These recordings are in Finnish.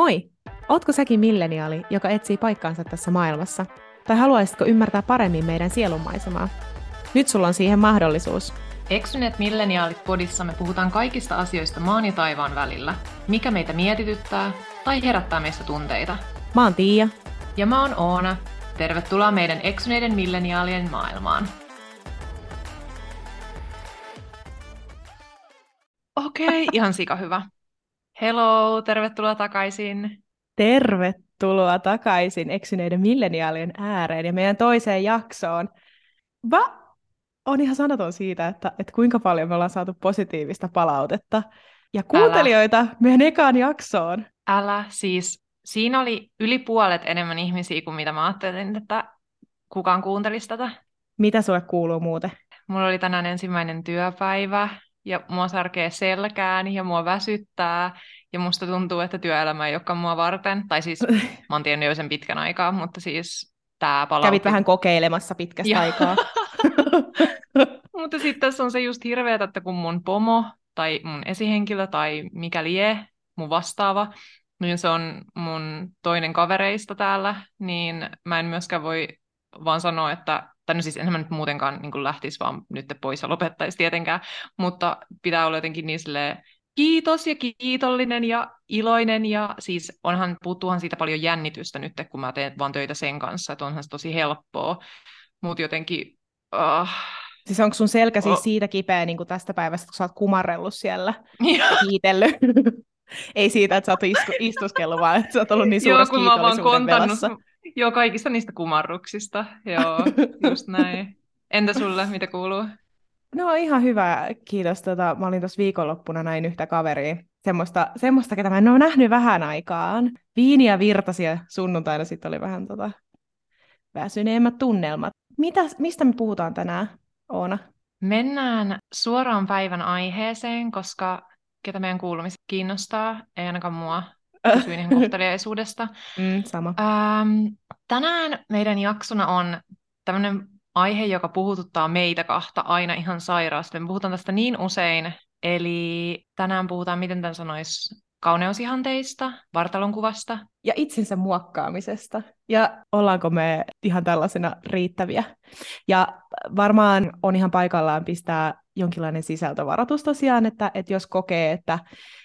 Moi! Ootko säkin milleniaali, joka etsii paikkaansa tässä maailmassa? Tai haluaisitko ymmärtää paremmin meidän sielunmaisemaa? Nyt sulla on siihen mahdollisuus. Eksyneet milleniaalit podissa me puhutaan kaikista asioista maan ja taivaan välillä. Mikä meitä mietityttää tai herättää meistä tunteita. Mä oon Tiia. Ja mä oon Oona. Tervetuloa meidän eksyneiden milleniaalien maailmaan. Okei, okay, ihan sika hyvä. Hello, tervetuloa takaisin. Tervetuloa takaisin eksyneiden milleniaalien ääreen ja meidän toiseen jaksoon. Mä on ihan sanaton siitä, että, että kuinka paljon me ollaan saatu positiivista palautetta ja kuuntelijoita Älä. meidän ekaan jaksoon. Älä, siis siinä oli yli puolet enemmän ihmisiä kuin mitä mä ajattelin, että kukaan kuuntelisi tätä. Mitä sulle kuuluu muuten? Mulla oli tänään ensimmäinen työpäivä ja mua särkee selkään ja mua väsyttää ja musta tuntuu, että työelämä ei olekaan mua varten. Tai siis mä oon tiennyt jo sen pitkän aikaa, mutta siis tää palautti. Kävit vähän kokeilemassa pitkästä ja. aikaa. mutta sitten tässä on se just hirveetä, että kun mun pomo tai mun esihenkilö tai mikä lie, mun vastaava, niin se on mun toinen kavereista täällä, niin mä en myöskään voi vaan sanoa, että tai no siis enhän nyt muutenkaan niin lähtisi vaan nyt pois ja lopettaisi tietenkään, mutta pitää olla jotenkin niin silleen, kiitos ja kiitollinen ja iloinen ja siis onhan, puuttuuhan siitä paljon jännitystä nyt, kun mä teen vaan töitä sen kanssa, että onhan se tosi helppoa, mutta jotenkin... Uh, Siis onko sun selkä siis siitä kipeä niin kuin tästä päivästä, kun sä oot kumarrellut siellä ja kiitellyt? Ei siitä, että sä oot isku, istuskellut, vaan että sä oot ollut niin suuressa Joo, kun mä vaan kontannut, Joo, kaikista niistä kumarruksista. Joo, just näin. Entä sulle, mitä kuuluu? No ihan hyvä, kiitos. Tota, mä olin tuossa viikonloppuna näin yhtä kaveria. Semmoista, semmoista, ketä mä en ole nähnyt vähän aikaan. Viiniä virtasi ja sunnuntaina sitten oli vähän tota, väsyneemmät tunnelmat. Mitä, mistä me puhutaan tänään, Oona? Mennään suoraan päivän aiheeseen, koska ketä meidän kuulumista kiinnostaa, ei ainakaan mua, kysyin ihan kohteliaisuudesta. Mm, sama. Ähm, tänään meidän jaksona on tämmöinen aihe, joka puhututtaa meitä kahta aina ihan sairaasti. Me puhutaan tästä niin usein, eli tänään puhutaan, miten tämän sanoisi, kauneusihanteista, vartalonkuvasta. Ja itsensä muokkaamisesta. Ja ollaanko me ihan tällaisena riittäviä. Ja varmaan on ihan paikallaan pistää jonkinlainen sisältövaroitus tosiaan, että, että jos kokee, että,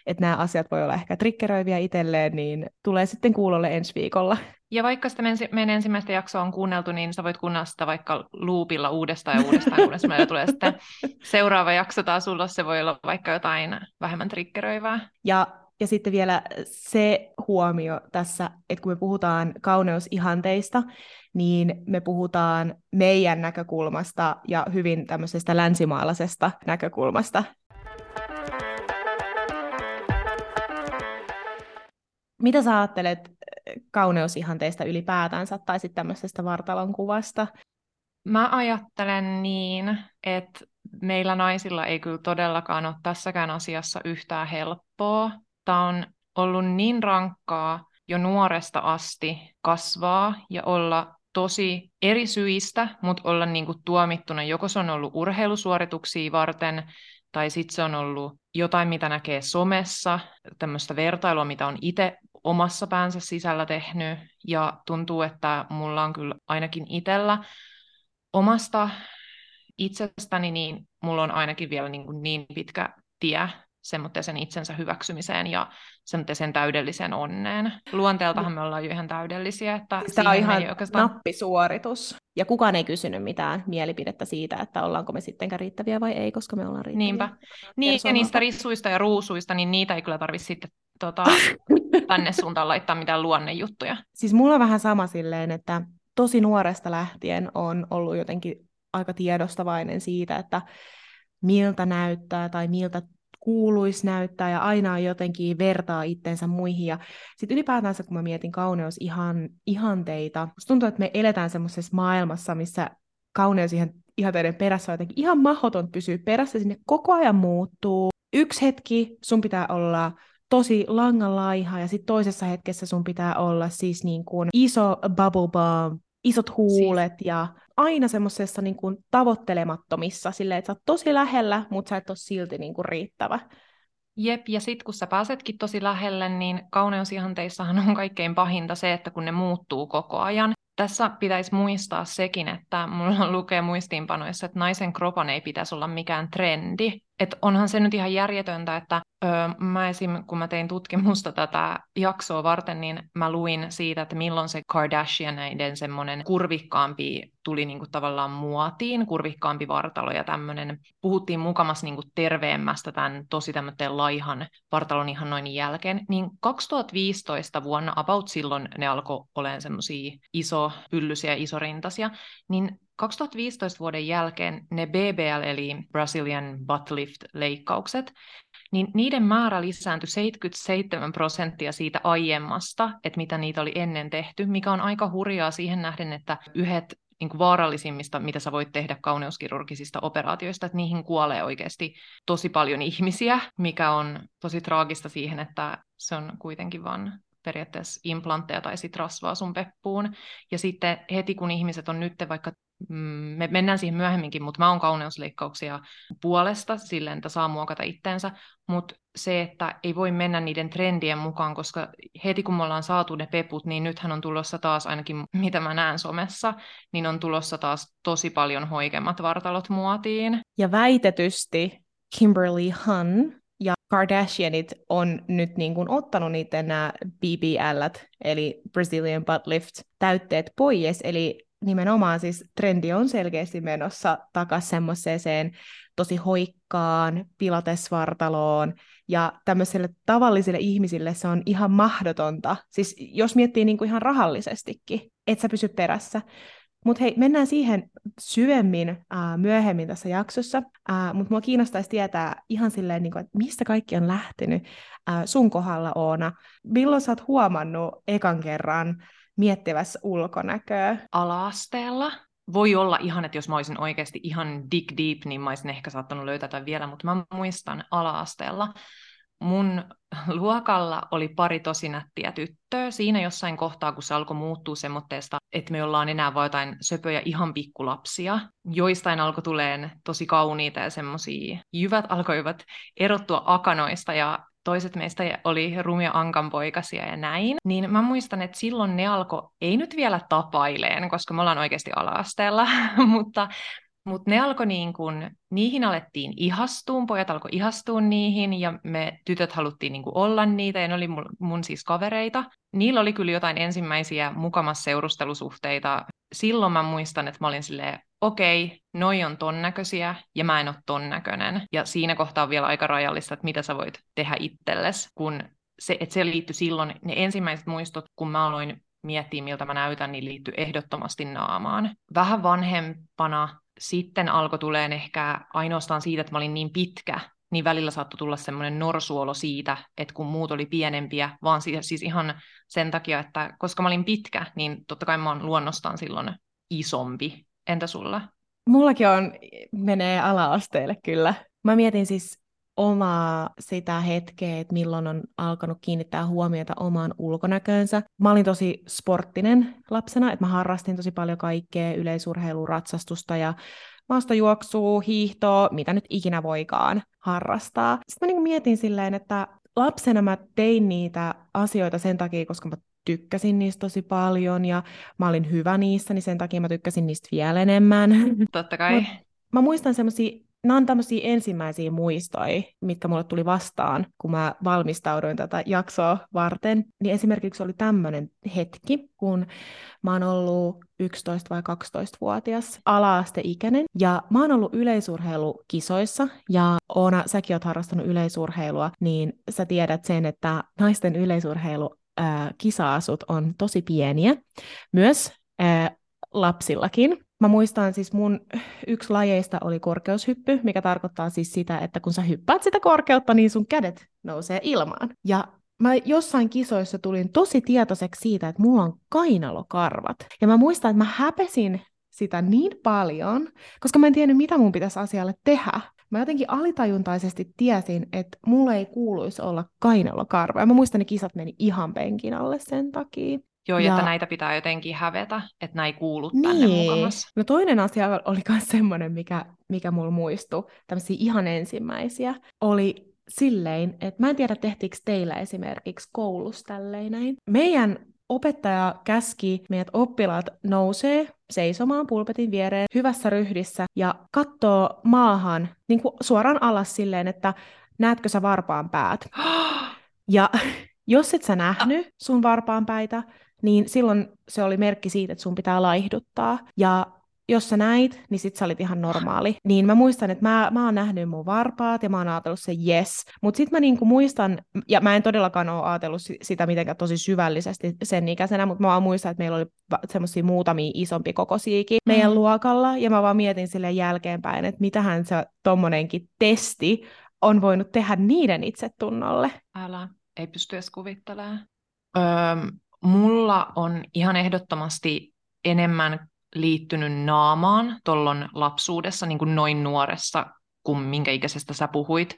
että nämä asiat voi olla ehkä triggeröiviä itselleen, niin tulee sitten kuulolle ensi viikolla. Ja vaikka sitä meidän ensimmäistä jaksoa on kuunneltu, niin sä voit kuunnella sitä vaikka loopilla uudestaan ja uudestaan, kunnes meillä tulee sitten seuraava jakso taas sulla, se voi olla vaikka jotain vähemmän triggeröivää. Ja ja sitten vielä se huomio tässä, että kun me puhutaan kauneusihanteista, niin me puhutaan meidän näkökulmasta ja hyvin tämmöisestä länsimaalaisesta näkökulmasta. Mitä sä ajattelet kauneusihanteista ylipäätänsä tai sitten tämmöisestä vartalon kuvasta? Mä ajattelen niin, että meillä naisilla ei kyllä todellakaan ole tässäkään asiassa yhtään helppoa. Tämä on ollut niin rankkaa jo nuoresta asti kasvaa ja olla tosi eri syistä, mutta olla niin kuin tuomittuna. Joko se on ollut urheilusuorituksia varten, tai sitten se on ollut jotain, mitä näkee somessa, tämmöistä vertailua, mitä on itse omassa päänsä sisällä tehnyt, ja tuntuu, että mulla on kyllä ainakin itsellä omasta itsestäni, niin mulla on ainakin vielä niin, kuin niin pitkä tie sen itsensä hyväksymiseen ja sen täydelliseen onneen. Luonteeltahan me ollaan jo ihan täydellisiä. Että siis Tämä on ihan oikeastaan... nappisuoritus. Ja kukaan ei kysynyt mitään mielipidettä siitä, että ollaanko me sittenkään riittäviä vai ei, koska me ollaan riittäviä. Niinpä. Niin, ja niistä rissuista ja ruusuista, niin niitä ei kyllä tarvitse sitten tota, tänne suuntaan laittaa mitään luonnejuttuja. Siis mulla on vähän sama silleen, että tosi nuoresta lähtien on ollut jotenkin aika tiedostavainen siitä, että miltä näyttää tai miltä kuuluisi näyttää ja aina on jotenkin vertaa itsensä muihin. Ja sitten ylipäätänsä, kun mä mietin kauneus ihan, ihanteita, musta tuntuu, että me eletään semmoisessa maailmassa, missä kauneus ihan ihanteiden perässä on jotenkin ihan mahdoton pysyä perässä, sinne koko ajan muuttuu. Yksi hetki sun pitää olla tosi langanlaiha ja sitten toisessa hetkessä sun pitää olla siis niin kuin iso bubble bomb, isot huulet siis... ja aina semmoisessa niin tavoittelemattomissa, silleen, että sä oot tosi lähellä, mutta sä et ole silti niin kuin riittävä. Jep, ja sitten kun sä pääsetkin tosi lähelle, niin kauneusihanteissahan on kaikkein pahinta se, että kun ne muuttuu koko ajan. Tässä pitäisi muistaa sekin, että mulla lukee muistiinpanoissa, että naisen kropan ei pitäisi olla mikään trendi. Et onhan se nyt ihan järjetöntä, että mä esim. kun mä tein tutkimusta tätä jaksoa varten, niin mä luin siitä, että milloin se Kardashianeiden semmoinen kurvikkaampi tuli niinku tavallaan muotiin, kurvikkaampi vartalo ja tämmöinen. Puhuttiin mukamas niinku terveemmästä tämän tosi tämmöisen laihan vartalon ihan noin jälkeen. Niin 2015 vuonna, about silloin ne alkoi olemaan semmoisia iso pyllysiä, isorintaisia, niin 2015 vuoden jälkeen ne BBL eli Brazilian Butt Lift-leikkaukset, niin niiden määrä lisääntyi 77 prosenttia siitä aiemmasta, että mitä niitä oli ennen tehty, mikä on aika hurjaa siihen nähden, että yhdet niin kuin vaarallisimmista, mitä sä voit tehdä kauneuskirurgisista operaatioista, että niihin kuolee oikeasti tosi paljon ihmisiä, mikä on tosi traagista siihen, että se on kuitenkin vain periaatteessa implantteja tai sit rasvaa sun peppuun. Ja sitten heti kun ihmiset on nyt vaikka me mennään siihen myöhemminkin, mutta mä oon kauneusleikkauksia puolesta silleen, että saa muokata itteensä, mutta se, että ei voi mennä niiden trendien mukaan, koska heti kun me ollaan saatu ne peput, niin nythän on tulossa taas, ainakin mitä mä näen somessa, niin on tulossa taas tosi paljon hoikemmat vartalot muotiin. Ja väitetysti Kimberly Hun ja Kardashianit on nyt niin kuin ottanut niiden nämä BBL, eli Brazilian Butt Lift, täytteet pois, eli nimenomaan siis trendi on selkeästi menossa takaisin semmoiseen tosi hoikkaan, pilatesvartaloon, ja tämmöisille tavallisille ihmisille se on ihan mahdotonta. Siis jos miettii niin kuin ihan rahallisestikin, et sä pysy perässä. Mutta hei, mennään siihen syvemmin äh, myöhemmin tässä jaksossa. Äh, Mutta mua kiinnostaisi tietää ihan silleen, niin kuin, että mistä kaikki on lähtenyt äh, sun kohdalla, Oona. Milloin sä oot huomannut ekan kerran miettivässä ulkonäköä. Alaasteella voi olla ihan, että jos mä olisin oikeasti ihan dig deep, niin mä olisin ehkä saattanut löytää tai vielä, mutta mä muistan alaasteella. Mun luokalla oli pari tosi nättiä tyttöä. Siinä jossain kohtaa, kun se alkoi muuttua semmoitteesta, että me ollaan enää vain jotain söpöjä ihan pikkulapsia. Joistain alkoi tuleen tosi kauniita ja semmoisia jyvät alkoivat erottua akanoista ja toiset meistä oli rumia ankanpoikasia ja näin, niin mä muistan, että silloin ne alkoi, ei nyt vielä tapaileen, koska me ollaan oikeasti ala-asteella, mutta mutta ne alkoi niin kun, niihin alettiin ihastuun, pojat alkoi ihastua niihin ja me tytöt haluttiin niin olla niitä ja ne oli mun, mun siis kavereita. Niillä oli kyllä jotain ensimmäisiä mukamas seurustelusuhteita. Silloin mä muistan, että mä olin silleen, okei, noi on ton näköisiä ja mä en ole ton näköinen. Ja siinä kohtaa on vielä aika rajallista, että mitä sä voit tehdä itsellesi, kun se, että se liittyi silloin, ne ensimmäiset muistot, kun mä aloin miettiä, miltä mä näytän, niin liittyy ehdottomasti naamaan. Vähän vanhempana sitten alkoi tuleen ehkä ainoastaan siitä, että mä olin niin pitkä, niin välillä saattoi tulla semmoinen norsuolo siitä, että kun muut oli pienempiä, vaan siis, siis ihan sen takia, että koska mä olin pitkä, niin totta kai mä oon luonnostaan silloin isompi. Entä sulla? Mullakin on, menee ala-asteelle kyllä. Mä mietin siis omaa sitä hetkeä, että milloin on alkanut kiinnittää huomiota omaan ulkonäköönsä. Mä olin tosi sporttinen lapsena, että mä harrastin tosi paljon kaikkea, yleisurheilua, ratsastusta ja maastojuoksua, hiihtoa, mitä nyt ikinä voikaan harrastaa. Sitten mä niin mietin silleen, että lapsena mä tein niitä asioita sen takia, koska mä tykkäsin niistä tosi paljon ja mä olin hyvä niissä, niin sen takia mä tykkäsin niistä vielä enemmän. Totta kai. Mut mä muistan semmoisia nämä on tämmöisiä ensimmäisiä muistoja, mitkä mulle tuli vastaan, kun mä valmistauduin tätä jaksoa varten. Niin esimerkiksi oli tämmöinen hetki, kun mä oon ollut 11 vai 12-vuotias ala-asteikäinen, ja mä oon ollut yleisurheilukisoissa, ja Oona, säkin oot harrastanut yleisurheilua, niin sä tiedät sen, että naisten yleisurheilu kisa-asut on tosi pieniä, myös ää, lapsillakin. Mä muistan siis mun yksi lajeista oli korkeushyppy, mikä tarkoittaa siis sitä, että kun sä hyppäät sitä korkeutta, niin sun kädet nousee ilmaan. Ja mä jossain kisoissa tulin tosi tietoiseksi siitä, että mulla on kainalokarvat. Ja mä muistan, että mä häpesin sitä niin paljon, koska mä en tiennyt, mitä mun pitäisi asialle tehdä. Mä jotenkin alitajuntaisesti tiesin, että mulla ei kuuluisi olla kainalokarvoja. Ja mä muistan, että ne kisat meni ihan penkin alle sen takia. Joo, ja että näitä pitää jotenkin hävetä, että näin kuulu tänne niin. mukamas. No toinen asia oli myös semmoinen, mikä, mikä mulla muistui, tämmöisiä ihan ensimmäisiä, oli silleen, että mä en tiedä tehtiinkö teillä esimerkiksi koulussa tälleen näin. Meidän opettaja käski meidät oppilaat nousee seisomaan pulpetin viereen hyvässä ryhdissä ja katsoo maahan niin kuin suoraan alas silleen, että näetkö sä varpaan päät. Ja jos et sä nähnyt sun varpaan päitä, niin silloin se oli merkki siitä, että sun pitää laihduttaa. Ja jos sä näit, niin sit sä olit ihan normaali. Niin mä muistan, että mä, mä oon nähnyt mun varpaat ja mä oon ajatellut se yes. Mutta sit mä niinku muistan, ja mä en todellakaan ole ajatellut sitä mitenkään tosi syvällisesti sen ikäisenä, mutta mä vaan muistan, että meillä oli semmoisia muutamia isompi kokosiikin meidän mm. luokalla, ja mä vaan mietin sille jälkeenpäin, että mitähän se tommonenkin testi on voinut tehdä niiden itsetunnolle. Älä, ei pysty edes kuvittelemaan. Öö, mulla on ihan ehdottomasti enemmän liittynyt naamaan tuolloin lapsuudessa, niin kuin noin nuoressa, kuin minkä ikäisestä sä puhuit,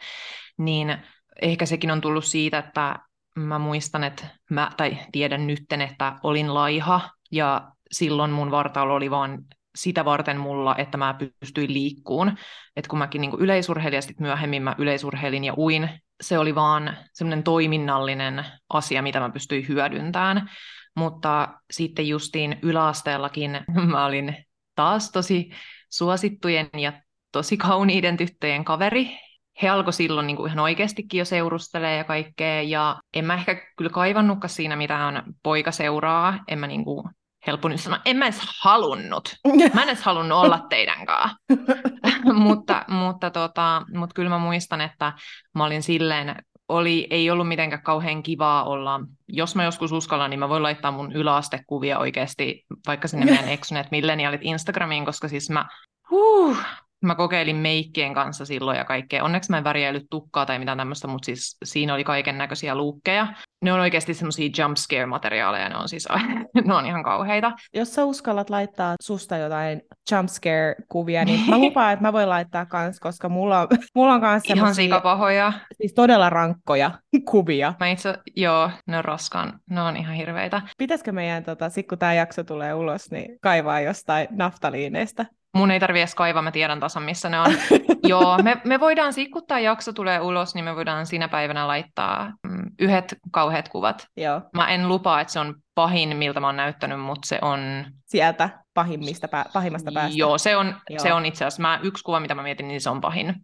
niin ehkä sekin on tullut siitä, että mä muistan, että mä, tai tiedän nytten, että olin laiha, ja silloin mun vartalo oli vaan sitä varten mulla, että mä pystyin liikkuun. Että kun mäkin niin yleisurheilin ja sitten myöhemmin mä yleisurheilin ja uin, se oli vaan semmoinen toiminnallinen asia, mitä mä pystyin hyödyntämään. Mutta sitten justiin yläasteellakin mä olin taas tosi suosittujen ja tosi kauniiden tyttöjen kaveri. He alkoi silloin niin kuin ihan oikeastikin jo seurustelee ja kaikkea, ja en mä ehkä kyllä kaivannutkaan siinä mitään poika seuraa. En mä niin kuin helppo nyt sanoa, en mä edes halunnut. Mä en edes halunnut olla teidän kanssa. mutta, mutta, tota, mutta kyllä mä muistan, että mä olin silleen, oli, ei ollut mitenkään kauhean kivaa olla. Jos mä joskus uskallan, niin mä voin laittaa mun yläastekuvia oikeasti vaikka sinne meidän Exonet Millennialit Instagramiin, koska siis mä, huh, mä kokeilin meikkien kanssa silloin ja kaikkea. Onneksi mä en värjäillyt tukkaa tai mitään tämmöistä, mutta siis siinä oli kaiken näköisiä luukkeja. Ne on oikeasti semmoisia jump scare materiaaleja, ne on siis ne on ihan kauheita. Jos sä uskallat laittaa susta jotain jump scare kuvia, niin mä lupaan, että mä voin laittaa kans, koska mulla on, mulla on kans Ihan sikapahoja. Siis todella rankkoja kuvia. Mä itse, joo, ne on raskaan, ne on ihan hirveitä. Pitäisikö meidän, tota, sit kun tämä jakso tulee ulos, niin kaivaa jostain naftaliineista Mun ei tarvi edes kaivaa, mä tiedän tasan, missä ne on. Joo, me, me voidaan, kun tämä jakso tulee ulos, niin me voidaan siinä päivänä laittaa mm, yhdet kauheat kuvat. Joo. Mä en lupaa, että se on pahin, miltä mä oon näyttänyt, mutta se on... Sieltä pahimmista pää, pahimmasta päästä. Joo, se on, Joo. Se on itse asiassa, mä, yksi kuva, mitä mä mietin, niin se on pahin.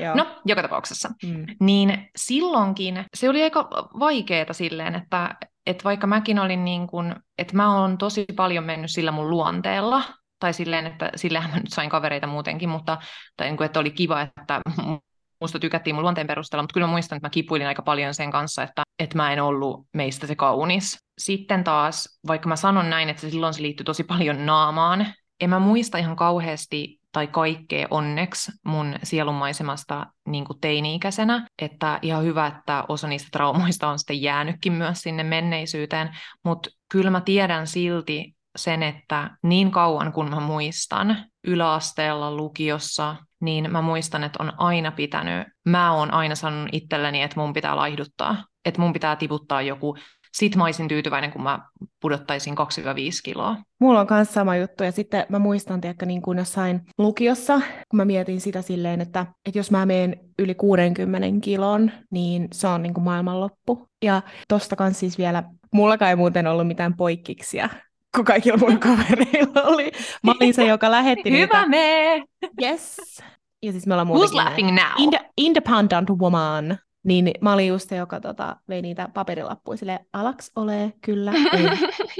Joo. No, joka tapauksessa. Mm. Niin silloinkin se oli aika vaikeaa silleen, että, että vaikka mäkin olin niin kuin, että mä oon tosi paljon mennyt sillä mun luonteella, tai silleen, että sillähän mä nyt sain kavereita muutenkin, mutta tai niin kuin, että oli kiva, että musta tykättiin mun luonteen perusteella, mutta kyllä mä muistan, että mä kipuilin aika paljon sen kanssa, että, että mä en ollut meistä se kaunis. Sitten taas, vaikka mä sanon näin, että silloin se liittyy tosi paljon naamaan, en mä muista ihan kauheasti tai kaikkea onneksi mun sielunmaisemasta niin kuin teini-ikäisenä, että ihan hyvä, että osa niistä traumoista on sitten jäänytkin myös sinne menneisyyteen, mutta kyllä mä tiedän silti, sen, että niin kauan kun mä muistan yläasteella, lukiossa, niin mä muistan, että on aina pitänyt, mä oon aina sanonut itselleni, että mun pitää laihduttaa, että mun pitää tiputtaa joku sit mä olisin tyytyväinen, kun mä pudottaisin 2-5 kiloa. Mulla on myös sama juttu, ja sitten mä muistan, että niin kuin jossain lukiossa, kun mä mietin sitä silleen, että, että jos mä menen yli 60 kilon, niin se on niin kuin maailmanloppu. Ja tosta siis vielä, mulla ei muuten ollut mitään poikkiksia kun kaikilla mun kavereilla oli. Mä olin se, joka lähetti niitä. Hyvä me! Yes. Ja siis me ollaan Who's laughing now? Ind- independent woman. Niin mä olin just se, joka tota, vei niitä paperilappuja sille alaks ole, kyllä, ei.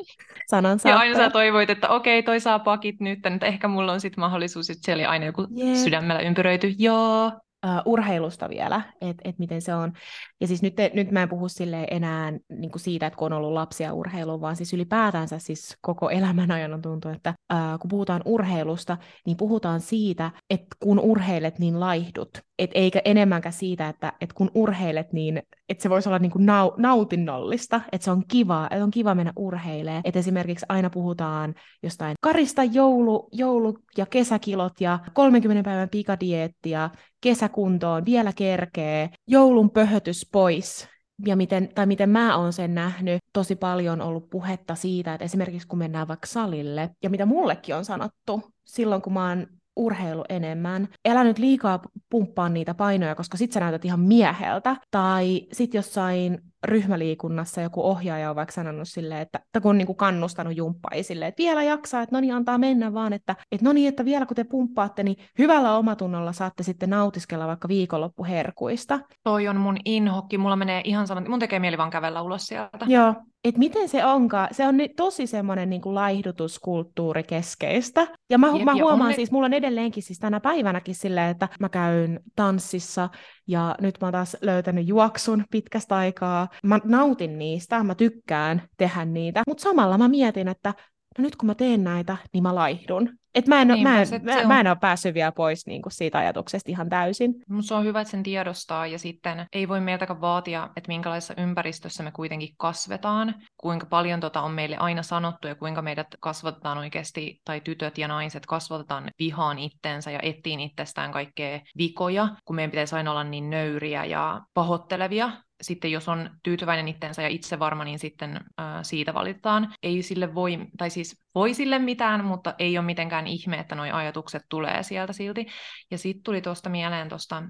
Sanan Ja aina sä toivoit, että okei, toi saa pakit nyt, että ehkä mulla on sitten mahdollisuus, että siellä oli aina joku yeah. sydämellä ympyröity, joo, uh, urheilusta vielä, että et miten se on. Ja siis nyt, nyt mä en puhu sille enää niin kuin siitä, että kun on ollut lapsia urheiluun, vaan siis ylipäätänsä siis koko elämän ajan on tuntuu, että uh, kun puhutaan urheilusta, niin puhutaan siitä, että kun urheilet, niin laihdut. Et eikä enemmänkään siitä, että, että kun urheilet, niin että se voisi olla niin kuin nau- nautinnollista, että se on kiva, että on kiva mennä urheilemaan. Että esimerkiksi aina puhutaan jostain karista joulu, joulu- ja kesäkilot ja 30 päivän pikadietti ja kesäkuntoon vielä kerkee, joulun pöhötys pois, ja miten, tai miten mä oon sen nähnyt, tosi paljon ollut puhetta siitä, että esimerkiksi kun mennään vaikka salille, ja mitä mullekin on sanottu silloin, kun mä oon urheilu enemmän. Elä nyt liikaa pumppaa niitä painoja, koska sit sä näytät ihan mieheltä. Tai sit jossain ryhmäliikunnassa joku ohjaaja on vaikka sanonut silleen, että, että kun on niin kuin kannustanut jumppaa silleen, että vielä jaksaa, että no niin, antaa mennä vaan, että, että no niin, että vielä kun te pumppaatte, niin hyvällä omatunnolla saatte sitten nautiskella vaikka viikonloppuherkuista. Toi on mun inhokki, mulla menee ihan sama, mun tekee mieli vaan kävellä ulos sieltä. Joo, että miten se onkaan, se on tosi semmoinen niin kuin laihdutuskulttuuri keskeistä. Ja mä, Jep, mä huomaan ja siis, mulla on edelleenkin siis tänä päivänäkin silleen, että mä käyn tanssissa ja nyt mä oon taas löytänyt juoksun pitkästä aikaa. Mä nautin niistä, mä tykkään tehdä niitä, mutta samalla mä mietin, että no nyt kun mä teen näitä, niin mä laihdun. Et mä, en, niin, mä, en, mä, on... mä en ole päässyt vielä pois niin kuin siitä ajatuksesta ihan täysin. Mutta se on hyvä, että sen tiedostaa ja sitten ei voi meiltäkään vaatia, että minkälaisessa ympäristössä me kuitenkin kasvetaan, kuinka paljon tota on meille aina sanottu ja kuinka meidät kasvatetaan oikeasti, tai tytöt ja naiset kasvatetaan vihaan itsensä ja etsiin itsestään kaikkea vikoja, kun meidän pitäisi aina olla niin nöyriä ja pahoittelevia, sitten jos on tyytyväinen itteensä ja itse varma, niin sitten äh, siitä valitetaan. Ei sille voi, tai siis voi sille mitään, mutta ei ole mitenkään ihme, että nuo ajatukset tulee sieltä silti. Ja sitten tuli tuosta mieleen tuosta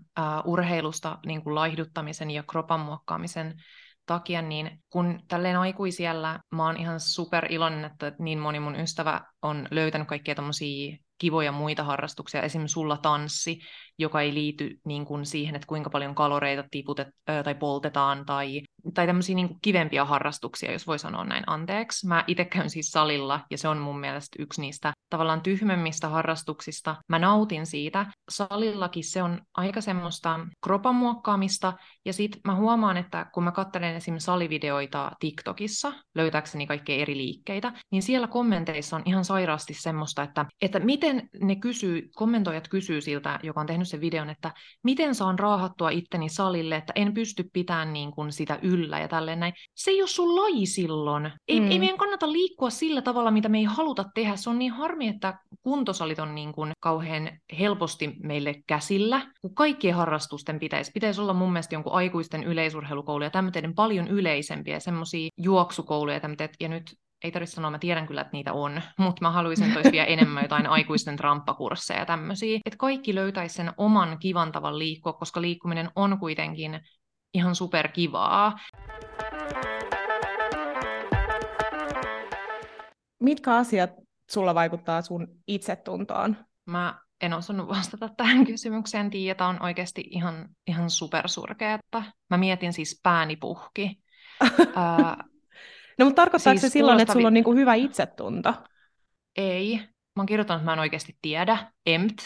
urheilusta niin kuin laihduttamisen ja kropan muokkaamisen takia, niin kun tälleen aikuisiellä mä oon ihan super iloinen, että niin moni mun ystävä on löytänyt kaikkia tommosia kivoja muita harrastuksia, esimerkiksi sulla tanssi, joka ei liity niin kuin siihen, että kuinka paljon kaloreita tiputet, tai poltetaan, tai, tai tämmöisiä niin kuin kivempia harrastuksia, jos voi sanoa näin anteeksi. Mä itse käyn siis salilla, ja se on mun mielestä yksi niistä tavallaan tyhmemmistä harrastuksista. Mä nautin siitä. Salillakin se on aika semmoista kropan muokkaamista, ja sit mä huomaan, että kun mä katselen esimerkiksi salivideoita TikTokissa, löytääkseni kaikkia eri liikkeitä, niin siellä kommenteissa on ihan sairaasti semmoista, että, että miten ne kysyy, kommentoijat kysyy siltä, joka on tehnyt sen videon, että miten saan raahattua itteni salille, että en pysty pitämään niin kuin sitä yllä ja tälleen näin. Se ei ole sun laji silloin. Ei, mm. ei meidän kannata liikkua sillä tavalla, mitä me ei haluta tehdä. Se on niin harmi, että kuntosalit on niin kuin kauhean helposti meille käsillä, kun kaikkien harrastusten pitäisi. Pitäisi olla mun mielestä jonkun aikuisten yleisurheilukouluja, tämmöinen paljon yleisempiä, semmoisia juoksukouluja ja ja nyt ei tarvitse sanoa, mä tiedän kyllä, että niitä on, mutta mä haluaisin, että olisi vielä enemmän jotain aikuisten tramppakursseja ja tämmöisiä. Että kaikki löytäisi sen oman kivan tavan liikkua, koska liikkuminen on kuitenkin ihan superkivaa. Mitkä asiat sulla vaikuttaa sun itsetuntoon? Mä en osannut vastata tähän kysymykseen. Tiia, on oikeasti ihan, ihan supersurkeata. Mä mietin siis pääni puhki. No mutta tarkoittaako siis se silloin, että sulla on niinku hyvä itsetunto? Ei. Mä oon kirjoittanut, että mä en oikeasti tiedä. Emt.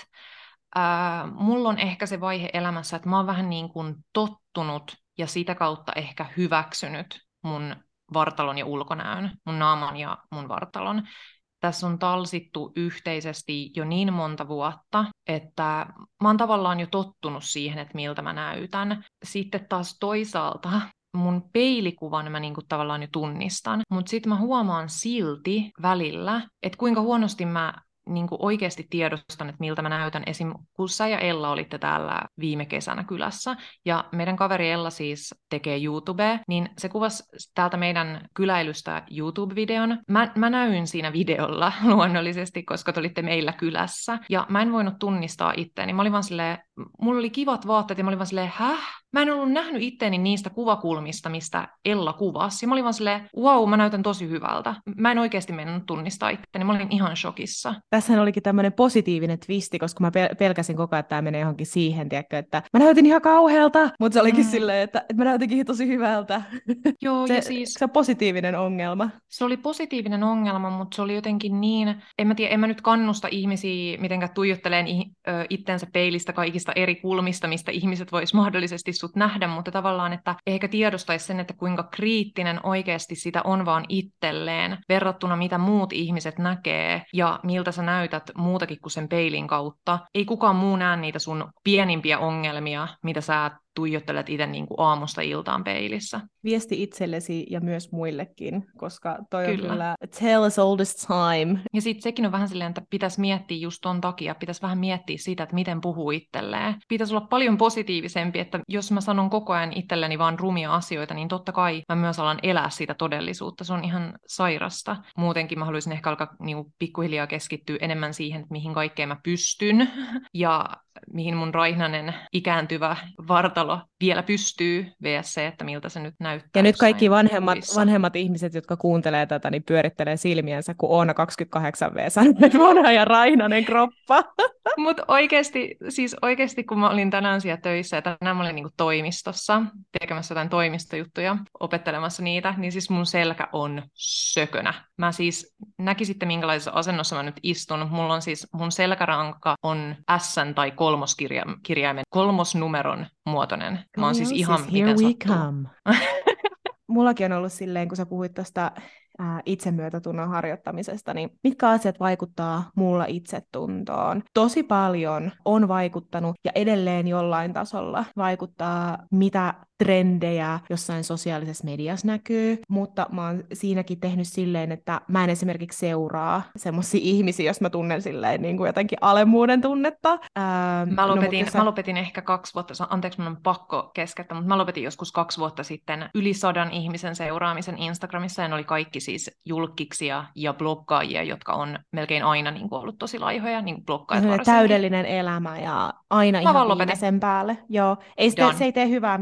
Äh, mulla on ehkä se vaihe elämässä, että mä oon vähän niin kuin tottunut ja sitä kautta ehkä hyväksynyt mun vartalon ja ulkonäön, mun naaman ja mun vartalon. Tässä on talsittu yhteisesti jo niin monta vuotta, että mä oon tavallaan jo tottunut siihen, että miltä mä näytän. Sitten taas toisaalta mun peilikuvan mä niinku tavallaan jo tunnistan, mutta sitten mä huomaan silti välillä, että kuinka huonosti mä niin kuin oikeasti tiedostan, että miltä mä näytän. Esim. kun sä ja Ella olitte täällä viime kesänä kylässä, ja meidän kaveri Ella siis tekee YouTubea, niin se kuvasi täältä meidän kyläilystä YouTube-videon. Mä, mä näyin siinä videolla luonnollisesti, koska te olitte meillä kylässä, ja mä en voinut tunnistaa itseäni. Mä olin vaan silleen, mulla oli kivat vaatteet, ja mä olin vaan silleen, häh? Mä en ollut nähnyt itteeni niistä kuvakulmista, mistä Ella kuvasi. Ja mä olin vaan silleen, wow, mä näytän tosi hyvältä. Mä en oikeasti mennyt tunnistaa itteeni. Mä olin ihan shokissa. Tässähän olikin tämmöinen positiivinen twisti, koska mä pelkäsin koko ajan, että tämä menee johonkin siihen, tiedätkö, että mä näytin ihan kauhealta, mutta se olikin mm. silleen, että, että mä näytinkin tosi hyvältä. Joo, se, ja siis... Se on positiivinen ongelma. Se oli positiivinen ongelma, mutta se oli jotenkin niin, en mä tiedä, en mä nyt kannusta ihmisiä mitenkään tuijotteleen itsensä peilistä kaikista eri kulmista, mistä ihmiset vois mahdollisesti sut nähdä, mutta tavallaan, että ehkä tiedostaisi sen, että kuinka kriittinen oikeasti sitä on vaan itselleen verrattuna mitä muut ihmiset näkee ja miltä sä näytät muutakin kuin sen peilin kautta. Ei kukaan muu näe niitä sun pienimpiä ongelmia, mitä sä tuijottelet itse niin kuin aamusta iltaan peilissä. Viesti itsellesi ja myös muillekin, koska toi kyllä. on kyllä tell us this time. Ja sitten sekin on vähän silleen, että pitäisi miettiä just ton takia, pitäisi vähän miettiä sitä, että miten puhuu itselleen. Pitäisi olla paljon positiivisempi, että jos mä sanon koko ajan itselleni vaan rumia asioita, niin totta kai mä myös alan elää sitä todellisuutta. Se on ihan sairasta. Muutenkin mä haluaisin ehkä alkaa niin kuin, pikkuhiljaa keskittyä enemmän siihen, että mihin kaikkeen mä pystyn ja mihin mun raihnanen ikääntyvä vartalo vielä pystyy, vs se, että miltä se nyt näyttää. Ja nyt kaikki vanhemmat, vanhemmat ihmiset, jotka kuuntelee tätä, niin pyörittelee silmiensä, kun Oona 28V sanoo, että vanha ja raihnanen kroppa. Mutta oikeasti, siis oikeasti kun mä olin tänään siellä töissä ja tänään mä olin niinku toimistossa tekemässä jotain toimistojuttuja, opettelemassa niitä, niin siis mun selkä on sökönä. Mä siis näkisitte minkälaisessa asennossa mä nyt istun. Mulla on siis, mun selkäranka on S tai kolmoskirjaimen, kolmosnumeron muotoinen. Mä oon siis ihan siis miten sattuu. Mullakin on ollut silleen, kun sä puhuit tästä ää, itsemyötätunnon harjoittamisesta, niin mitkä asiat vaikuttaa mulla itsetuntoon? Tosi paljon on vaikuttanut ja edelleen jollain tasolla vaikuttaa, mitä trendejä jossain sosiaalisessa mediassa näkyy, mutta mä oon siinäkin tehnyt silleen, että mä en esimerkiksi seuraa semmoisia ihmisiä, jos mä tunnen silleen niin kuin jotenkin alemmuuden tunnetta. Ää, mä, no, lopetin, no, sä... mä lopetin ehkä kaksi vuotta, anteeksi mun on pakko keskettä, mutta mä lopetin joskus kaksi vuotta sitten yli sadan ihmisen seuraamisen Instagramissa ja ne oli kaikki siis julkiksia ja bloggaajia, jotka on melkein aina niin kuin ollut tosi laihoja, niin bloggaajat Täydellinen elämä ja aina Mä ihan sen päälle. Joo. Ei se, se ei tee hyvää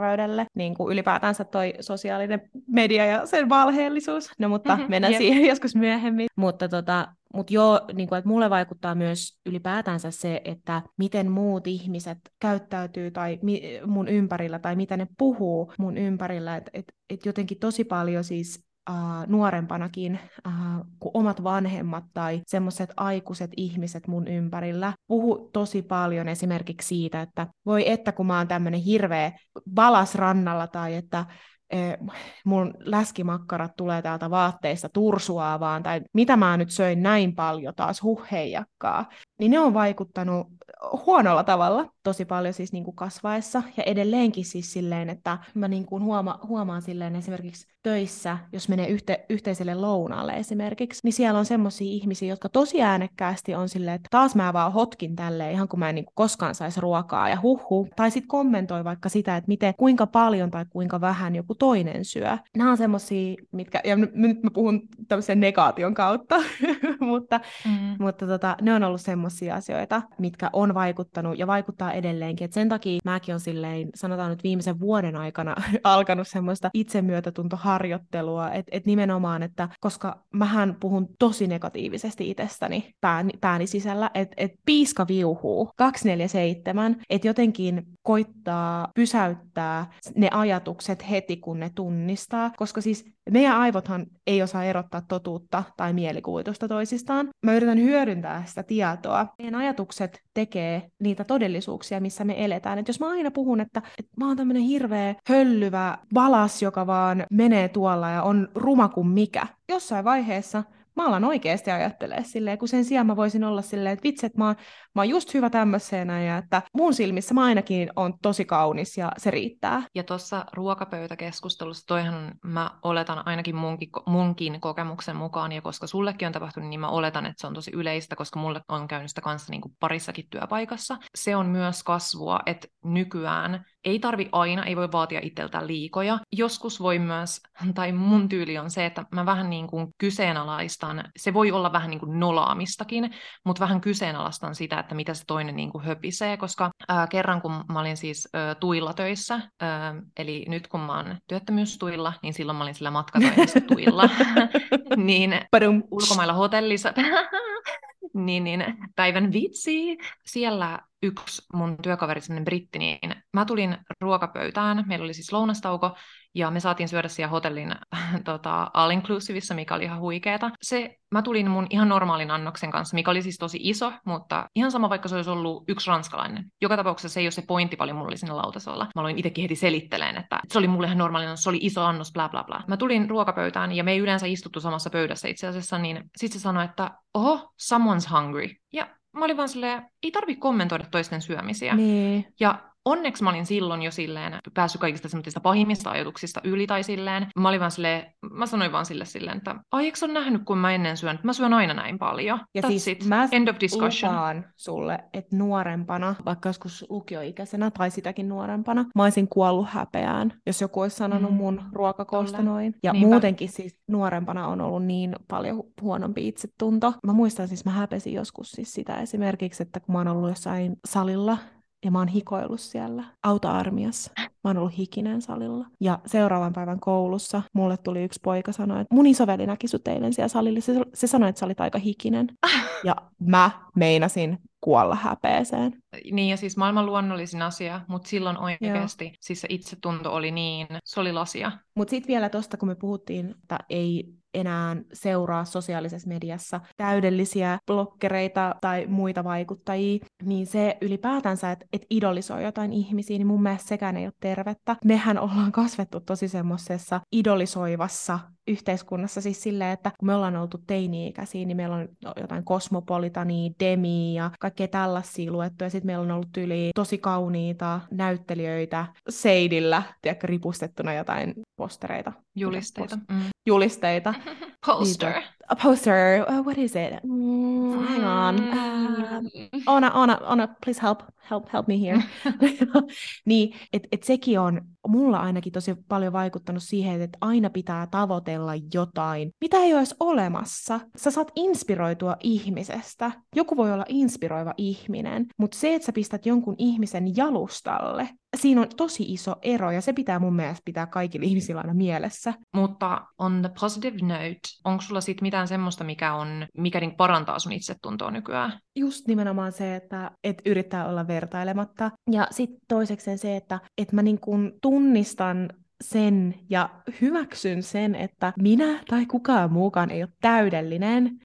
mielenterveydelle, niin kuin ylipäätänsä toi sosiaalinen media ja sen valheellisuus. No mutta mm-hmm, mennään yep. siihen joskus myöhemmin. Mutta tota, mutta joo, niin kuin, että mulle vaikuttaa myös ylipäätänsä se, että miten muut ihmiset käyttäytyy tai mi- mun ympärillä tai mitä ne puhuu mun ympärillä. Että et, et jotenkin tosi paljon siis äh, nuorempanakin äh, kuin omat vanhemmat tai semmoiset aikuiset ihmiset mun ympärillä puhu tosi paljon esimerkiksi siitä, että voi että kun mä oon tämmöinen hirveä balas rannalla tai että mun läskimakkarat tulee täältä vaatteista tursuavaan, tai mitä mä nyt söin näin paljon taas huhheijakkaa, niin ne on vaikuttanut huonolla tavalla tosi paljon siis niin kuin kasvaessa, ja edelleenkin siis silleen, että mä niin kuin huoma, huomaan silleen esimerkiksi töissä, jos menee yhte, yhteiselle lounaalle esimerkiksi, niin siellä on semmoisia ihmisiä, jotka tosi äänekkäästi on silleen, että taas mä vaan hotkin tälleen, ihan kuin mä en niin kuin koskaan saisi ruokaa, ja huhu, tai sitten kommentoi vaikka sitä, että miten, kuinka paljon tai kuinka vähän joku toinen syö. Nämä on semmoisia, mitkä, ja nyt mä puhun tämmöisen negaation kautta, mutta, mm. mutta tota, ne on ollut semmoisia asioita, mitkä on vaikuttanut ja vaikuttaa edelleenkin. Et sen takia mäkin on silleen, sanotaan nyt viimeisen vuoden aikana alkanut semmoista itsemyötätuntoharjoittelua, että et nimenomaan, että koska mähän puhun tosi negatiivisesti itsestäni pääni, pääni sisällä, että et piiska viuhuu 247, että jotenkin koittaa pysäyttää ne ajatukset heti, kun ne tunnistaa, koska siis meidän aivothan ei osaa erottaa totuutta tai mielikuvitusta toisistaan. Mä yritän hyödyntää sitä tietoa. Meidän ajatukset tekee niitä todellisuuksia, missä me eletään. Et jos mä aina puhun, että, että mä oon tämmönen hirveä höllyvä valas, joka vaan menee tuolla ja on ruma kuin mikä, jossain vaiheessa mä alan oikeasti ajattelee silleen, kun sen sijaan mä voisin olla silleen, että vitsi, että mä mä oon just hyvä tämmöisenä ja että mun silmissä mä ainakin on tosi kaunis ja se riittää. Ja tuossa ruokapöytäkeskustelussa, toihan mä oletan ainakin munkin, munkin kokemuksen mukaan, ja koska sullekin on tapahtunut, niin mä oletan, että se on tosi yleistä, koska mulle on käynyt sitä kanssa niin kuin parissakin työpaikassa. Se on myös kasvua, että nykyään ei tarvi aina, ei voi vaatia itseltään liikoja. Joskus voi myös, tai mun tyyli on se, että mä vähän niin kuin kyseenalaistan, se voi olla vähän niin kuin nolaamistakin, mutta vähän kyseenalaistan sitä, että mitä se toinen niin kuin höpisee, koska ää, kerran kun mä olin siis ää, tuilla töissä, ää, eli nyt kun mä oon työttömyystuilla, niin silloin mä olin sillä matkatoimistotuilla, niin Padum. ulkomailla hotellissa, niin, niin päivän vitsi, siellä yksi mun työkaveri, semmoinen britti, niin mä tulin ruokapöytään, meillä oli siis lounastauko, ja me saatiin syödä siellä hotellin tota, all inclusivissa, mikä oli ihan huikeeta. Se, mä tulin mun ihan normaalin annoksen kanssa, mikä oli siis tosi iso, mutta ihan sama vaikka se olisi ollut yksi ranskalainen. Joka tapauksessa se ei ole se pointti paljon mulla oli siinä lautasolla. Mä aloin itsekin heti selitteleen, että se oli mulle ihan normaalinen, se oli iso annos, bla bla bla. Mä tulin ruokapöytään ja me ei yleensä istuttu samassa pöydässä itse asiassa, niin sitten se sanoi, että oho, someone's hungry. Ja mä olin vaan silleen, ei tarvi kommentoida toisten syömisiä. Niin. Ja onneksi mä olin silloin jo silleen päässyt kaikista semmoisista pahimmista ajatuksista yli tai silleen. Mä olin vaan silleen, mä sanoin vaan sille silleen, että ai eikö on nähnyt, kun mä ennen syön, mä syön aina näin paljon. Ja That's siis it. mä End of discussion. sulle, että nuorempana, vaikka joskus lukioikäisenä tai sitäkin nuorempana, mä olisin kuollut häpeään, jos joku olisi sanonut Mm, mun ruokakoosta tolle. noin. Ja Niinpä. muutenkin siis nuorempana on ollut niin paljon hu- huonompi itsetunto. Mä muistan siis, mä häpesin joskus siis sitä esimerkiksi, että kun mä oon ollut jossain salilla, ja mä oon hikoillut siellä autoarmiassa. Mä oon ollut hikinen salilla. Ja seuraavan päivän koulussa mulle tuli yksi poika sanoa, että mun isoveli näki sut eilen siellä salilla. Se, se sanoi, että sä olit aika hikinen. Ja mä meinasin kuolla häpeeseen. Niin, ja siis maailman luonnollisin asia, mutta silloin oikeasti siis se itsetunto oli niin, se oli lasia. Mutta sitten vielä tuosta, kun me puhuttiin, että ei enää seuraa sosiaalisessa mediassa täydellisiä blokkereita tai muita vaikuttajia, niin se ylipäätänsä, että et idolisoi jotain ihmisiä, niin mun mielestä sekään ei ole tervettä. Mehän ollaan kasvettu tosi semmoisessa idolisoivassa yhteiskunnassa siis silleen, että kun me ollaan oltu teini-ikäisiä, niin meillä on jotain kosmopolitania, demi ja kaikkea tällaisia luettu, ja sitten meillä on ollut yli tosi kauniita näyttelijöitä seidillä, tiedätkö, ripustettuna jotain postereita. Julisteita. Mm. Julisteita. Poster. A poster, uh, what is it? Mm, hang on. Uh, Ona, Ona, Ona, please help, help, help me here. niin, että et sekin on mulla ainakin tosi paljon vaikuttanut siihen, että aina pitää tavoitella jotain, mitä ei edes olemassa. Sä saat inspiroitua ihmisestä. Joku voi olla inspiroiva ihminen, mutta se, että sä pistät jonkun ihmisen jalustalle, siinä on tosi iso ero, ja se pitää mun mielestä pitää kaikilla ihmisillä aina mielessä. Mutta on the positive note, onko sulla sitten mitään semmoista, mikä, on, mikä niinku parantaa sun itsetuntoa nykyään? just nimenomaan se, että et yrittää olla vertailematta. Ja sitten toisekseen se, että et mä niin kun tunnistan sen ja hyväksyn sen, että minä tai kukaan muukaan ei ole täydellinen.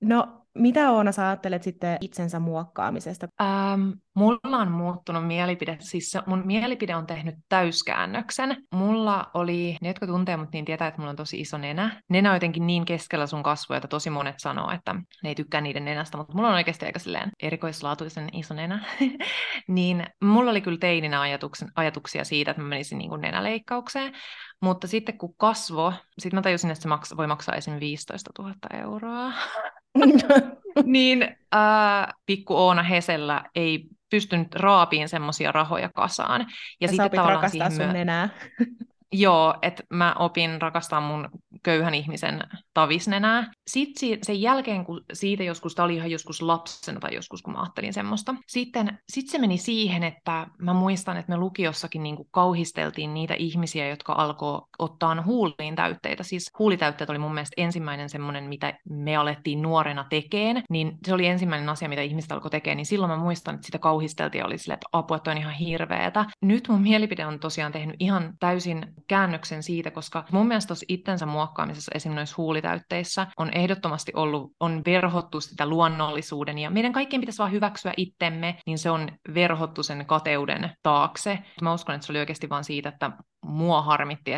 No, mitä Oona sä ajattelet sitten itsensä muokkaamisesta? Ähm, mulla on muuttunut mielipide, siis se, mun mielipide on tehnyt täyskäännöksen. Mulla oli, ne jotka tuntee mut, niin tietää, että mulla on tosi iso nenä. Nenä on jotenkin niin keskellä sun kasvoja, että tosi monet sanoo, että ne ei tykkää niiden nenästä, mutta mulla on oikeasti aika silleen erikoislaatuisen iso nenä. niin mulla oli kyllä teininä ajatuksen, ajatuksia siitä, että mä menisin niin kuin nenäleikkaukseen, mutta sitten kun kasvo, sitten mä tajusin, että se maks- voi maksaa esim. 15 000 euroa. niin äh, pikku Oona Hesellä ei pystynyt raapiin semmoisia rahoja kasaan. Ja, Ja sä sitten opit tavallaan rakastaa siihen sun myö- nenää. Joo, että mä opin rakastaa mun köyhän ihmisen tavisnenää. Sitten si- sen jälkeen, kun siitä joskus, tämä oli ihan joskus lapsena tai joskus, kun mä ajattelin semmoista. Sitten sit se meni siihen, että mä muistan, että me lukiossakin niin kauhisteltiin niitä ihmisiä, jotka alkoi ottaa huuliin täytteitä. Siis huulitäytteet oli mun mielestä ensimmäinen semmoinen, mitä me alettiin nuorena tekeen. Niin se oli ensimmäinen asia, mitä ihmiset alkoi tekemään. Niin silloin mä muistan, että sitä kauhisteltiin oli silleen, että apua, että on ihan hirveetä. Nyt mun mielipide on tosiaan tehnyt ihan täysin käännöksen siitä, koska mun mielestä tuossa itsensä muokkaamisessa, esimerkiksi noissa huulitäytteissä, on ehdottomasti ollut, on verhottu sitä luonnollisuuden, ja meidän kaikkien pitäisi vaan hyväksyä itsemme, niin se on verhottu sen kateuden taakse. Mä uskon, että se oli oikeasti vaan siitä, että mua harmitti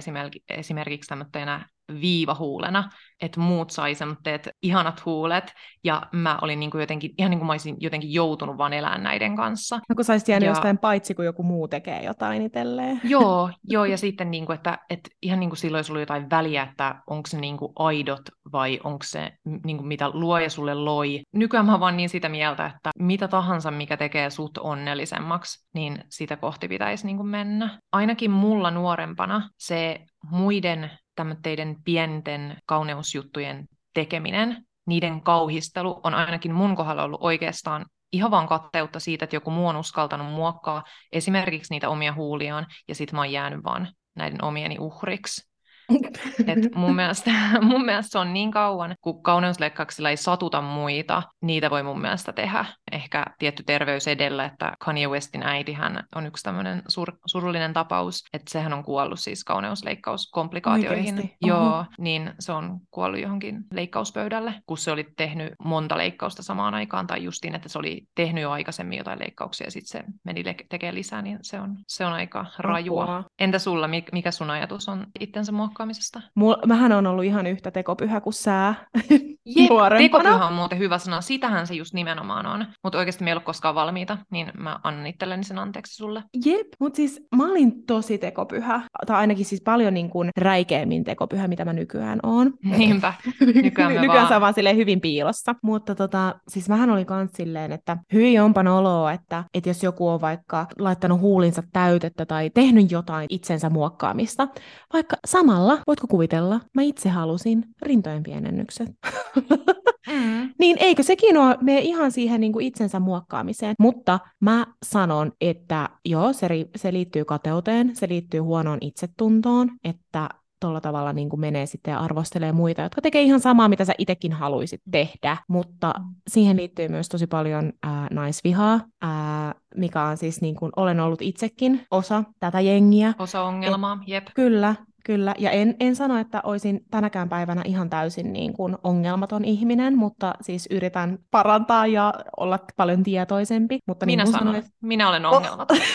esimerkiksi, tämmöisenä viivahuulena, että muut sai semmoiset ihanat huulet, ja mä olin niin kuin jotenkin, ihan niin kuin mä olisin jotenkin joutunut vaan elämään näiden kanssa. No kun sä olisit jäänyt Ja- jostain paitsi, kun joku muu tekee jotain itselleen. Joo, joo, ja sitten niin kuin, että, että ihan niin kuin silloin jos oli jotain väliä, että onko se niin kuin aidot vai onko se niin kuin mitä luoja sulle loi. Nykyään mä vaan niin sitä mieltä, että mitä tahansa, mikä tekee sut onnellisemmaksi, niin sitä kohti pitäisi niin kuin mennä. Ainakin mulla nuorempana se muiden tämmöiden pienten kauneusjuttujen tekeminen, niiden kauhistelu on ainakin mun kohdalla ollut oikeastaan ihan vaan katteutta siitä, että joku muu on uskaltanut muokkaa esimerkiksi niitä omia huuliaan, ja sitten mä oon jäänyt vaan näiden omieni uhriksi. Et mun, mielestä, mun mielestä se on niin kauan, kun kauneusleikkauksilla ei satuta muita, niitä voi mun mielestä tehdä. Ehkä tietty terveys edellä, että Kanye Westin äitihän on yksi tämmöinen sur, surullinen tapaus, että sehän on kuollut siis kauneusleikkauskomplikaatioihin. Joo, niin se on kuollut johonkin leikkauspöydälle, kun se oli tehnyt monta leikkausta samaan aikaan, tai justiin, että se oli tehnyt jo aikaisemmin jotain leikkauksia, ja sitten se meni le- tekemään lisää, niin se on, se on aika rajua. Apua. Entä sulla, mi- mikä sun ajatus on itsensä muokkaamisesta? Mul, mähän on ollut ihan yhtä tekopyhä kuin sä. Jep, nuorempana. tekopyhä on muuten hyvä sana, sitähän se just nimenomaan on. Mutta oikeasti me ei ole koskaan valmiita, niin mä annan itselleni sen anteeksi sulle. Jep, mutta siis mä olin tosi tekopyhä, tai ainakin siis paljon niin kuin räikeämmin tekopyhä, mitä mä nykyään oon. Niinpä, nykyään nykyään vaan... vaan silleen hyvin piilossa. Mutta tota, siis mähän oli kans silleen, että hyi onpan oloa, että, että jos joku on vaikka laittanut huulinsa täytettä tai tehnyt jotain itsensä muokkaamista, vaikka samalla, voitko kuvitella, mä itse halusin rintojen pienennykset. Mm. Niin eikö sekin ole me ihan siihen niin kuin itsensä muokkaamiseen? Mutta mä sanon, että joo, se, ri- se liittyy kateuteen, se liittyy huonoon itsetuntoon, että tuolla tavalla niin kuin menee sitten ja arvostelee muita, jotka tekee ihan samaa, mitä sä itsekin haluaisit tehdä, mutta siihen liittyy myös tosi paljon ää, naisvihaa, ää, mikä on siis niin kuin, olen ollut itsekin osa tätä jengiä. Osa ongelmaa, jep. Kyllä, kyllä. Ja en, en sano, että olisin tänäkään päivänä ihan täysin niin kuin ongelmaton ihminen, mutta siis yritän parantaa ja olla paljon tietoisempi. Mutta Minä niin sanon, sanoit, minä olen ongelmaton.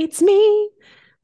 It's me,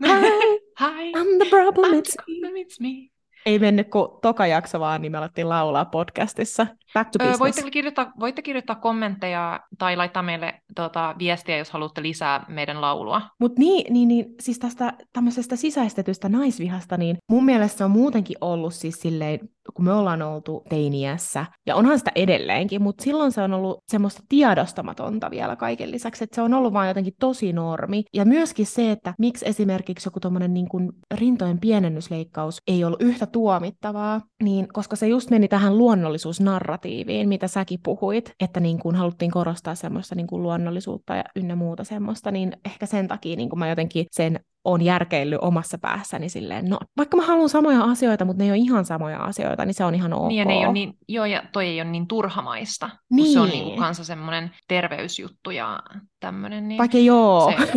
hi, Hi, I'm the problem, it's me. it's me. Ei mennyt kuin toka jakso vaan, niin me alettiin laulaa podcastissa. Back to Öö, business. voitte, kirjoittaa, voitte kirjoittaa kommentteja tai laittaa meille tota, viestiä, jos haluatte lisää meidän laulua. Mutta niin, niin, niin, siis tästä tämmöisestä sisäistetystä naisvihasta, niin mun mielestä se on muutenkin ollut siis silleen, kun me ollaan oltu teiniässä, ja onhan sitä edelleenkin, mutta silloin se on ollut semmoista tiedostamatonta vielä kaiken lisäksi, että se on ollut vaan jotenkin tosi normi. Ja myöskin se, että miksi esimerkiksi joku tommonen niin kuin rintojen pienennysleikkaus ei ollut yhtä tuomittavaa, niin koska se just meni tähän luonnollisuusnarratiiviin, mitä säkin puhuit, että niin kuin haluttiin korostaa semmoista niin kuin luonnollisuutta ja ynnä muuta semmoista, niin ehkä sen takia niin kuin mä jotenkin sen on järkeillyt omassa päässäni silleen, no vaikka mä haluan samoja asioita, mutta ne ei ole ihan samoja asioita, niin se on ihan ok. Niin, ja, ne ei ole niin, joo, ja toi ei ole niin turhamaista, niin. kun se on niin kuin kanssa semmoinen terveysjuttu ja tämmöinen. Niin Vaikka joo. Se,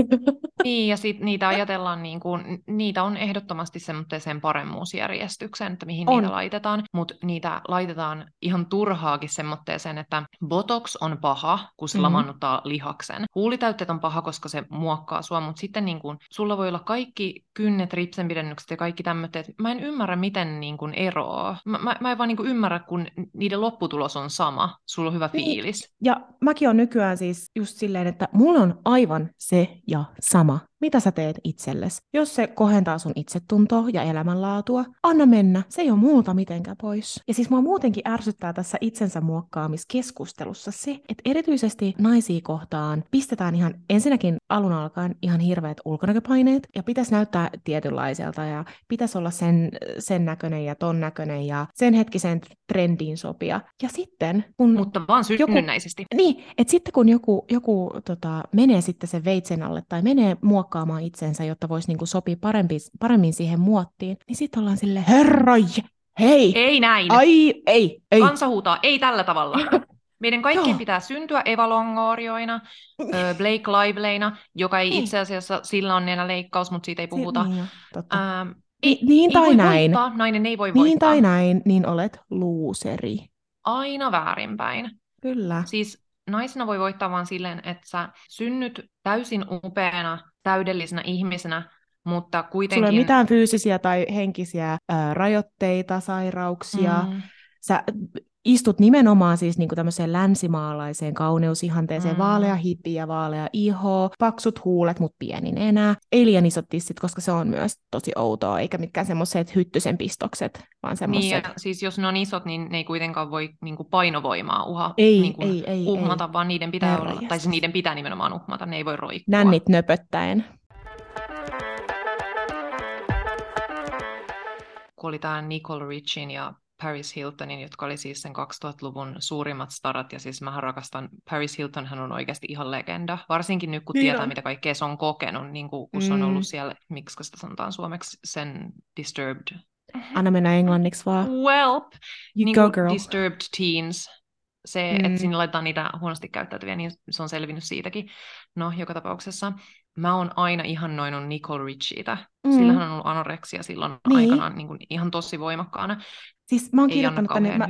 niin, ja sit niitä ajatellaan, niin kuin, niitä on ehdottomasti semmoiseen paremmuusjärjestykseen, että mihin On. niitä laitetaan, mutta niitä laitetaan ihan turhaakin semmoitteeseen, että botox on paha, kun se Mhm. lamannuttaa lihaksen. Huulitäytteet on paha, koska se muokkaa sua, mutta sitten niin kuin, sulla voi olla kaikki kynnet, ripsenpidennykset ja kaikki tämmöiset. Mä en ymmärrä, miten niin kuin eroaa. Mä, mä, mä en vaan niin kuin ymmärrä, kun niiden lopputulos on sama. Sulla on hyvä Niin. fiilis. Ja mäkin on nykyään siis just silleen, että mulla on aivan se ja sama, mitä sä teet itsellesi. Jos se kohentaa sun itsetuntoa ja elämänlaatua, anna mennä. Se ei ole multa mitenkään pois. Ja siis mua muutenkin ärsyttää tässä itsensä muokkaamiskeskustelussa se, että erityisesti naisia kohtaan pistetään ihan ensinnäkin alun alkaen ihan hirveät ulkonäköpaineet ja pitäisi näyttää tietynlaiselta ja pitäisi olla sen, sen näköinen ja ton näköinen ja sen hetkisen trendiin sopia. Ja sitten, kun Mutta vaan synnynnäisesti. niin, että sitten kun joku, joku tota, menee sitten sen veitsen alle tai menee muokkaamaan itsensä, jotta voisi niinku sopia parempi, paremmin siihen muottiin, niin sitten ollaan sille herroj, hei, Ei näin. ai, ei, ei. Kansa huutaa, ei tällä tavalla. Meidän kaikkien Joo. pitää syntyä Eva Longorioina, Blake Liveleina, joka ei Niin. itse asiassa, sillä on leikkaus, mutta siitä ei puhuta. Si- niin, totta. Ähm, Ni- niin ei tai voi näin. Voittaa, nainen ei voi niin voittaa. tai näin, niin olet luuseri. Aina väärinpäin. Kyllä. Siis naisena voi voittaa vain silleen, että sä synnyt täysin upeana, täydellisenä ihmisenä, mutta kuitenkin... Sulla ei ole mitään fyysisiä tai henkisiä ää, rajoitteita, sairauksia. Mm, Sä istut nimenomaan siis niinku tämmöiseen länsimaalaiseen kauneusihanteeseen, Mm. vaalea hippi ja vaalea iho, paksut huulet, mutta pieni nenä. Ei liian isot tissit, koska se on myös tosi outoa, eikä mitkään semmoiset hyttysen pistokset, vaan niin, semmoiset... ja siis jos ne on isot, niin ne ei kuitenkaan voi niin kuin painovoimaa uha, Ei, niin kuin ei, ei, uhmata, ei. vaan niiden pitää olla, tai siis niiden pitää nimenomaan uhmata, ne ei voi roikkua. Nännit nöpöttäen. kun oli tämä Nicole Richin ja Paris Hiltonin, jotka oli siis sen 2000-luvun suurimmat starat, ja siis mä rakastan, Paris Hilton hän on oikeasti ihan legenda, varsinkin nyt kun Niin tietää, on. mitä kaikkea se on kokenut, niin kuin, kun se on Mm. ollut siellä, miksi sitä sanotaan suomeksi, sen disturbed, Anna mennä englanniksi vaan. Welp, You niin go girl. disturbed teens, se, Mm. että sinne laitetaan niitä huonosti käyttäytyviä, niin se on selvinnyt siitäkin. No, joka tapauksessa mä oon aina ihannoinut Nicole Richiitä. Mm. Sillä hän on ollut anoreksia silloin Niin. aikanaan niin kuin ihan tosi voimakkaana. Siis mä oon kirjoittanut tänne, mä,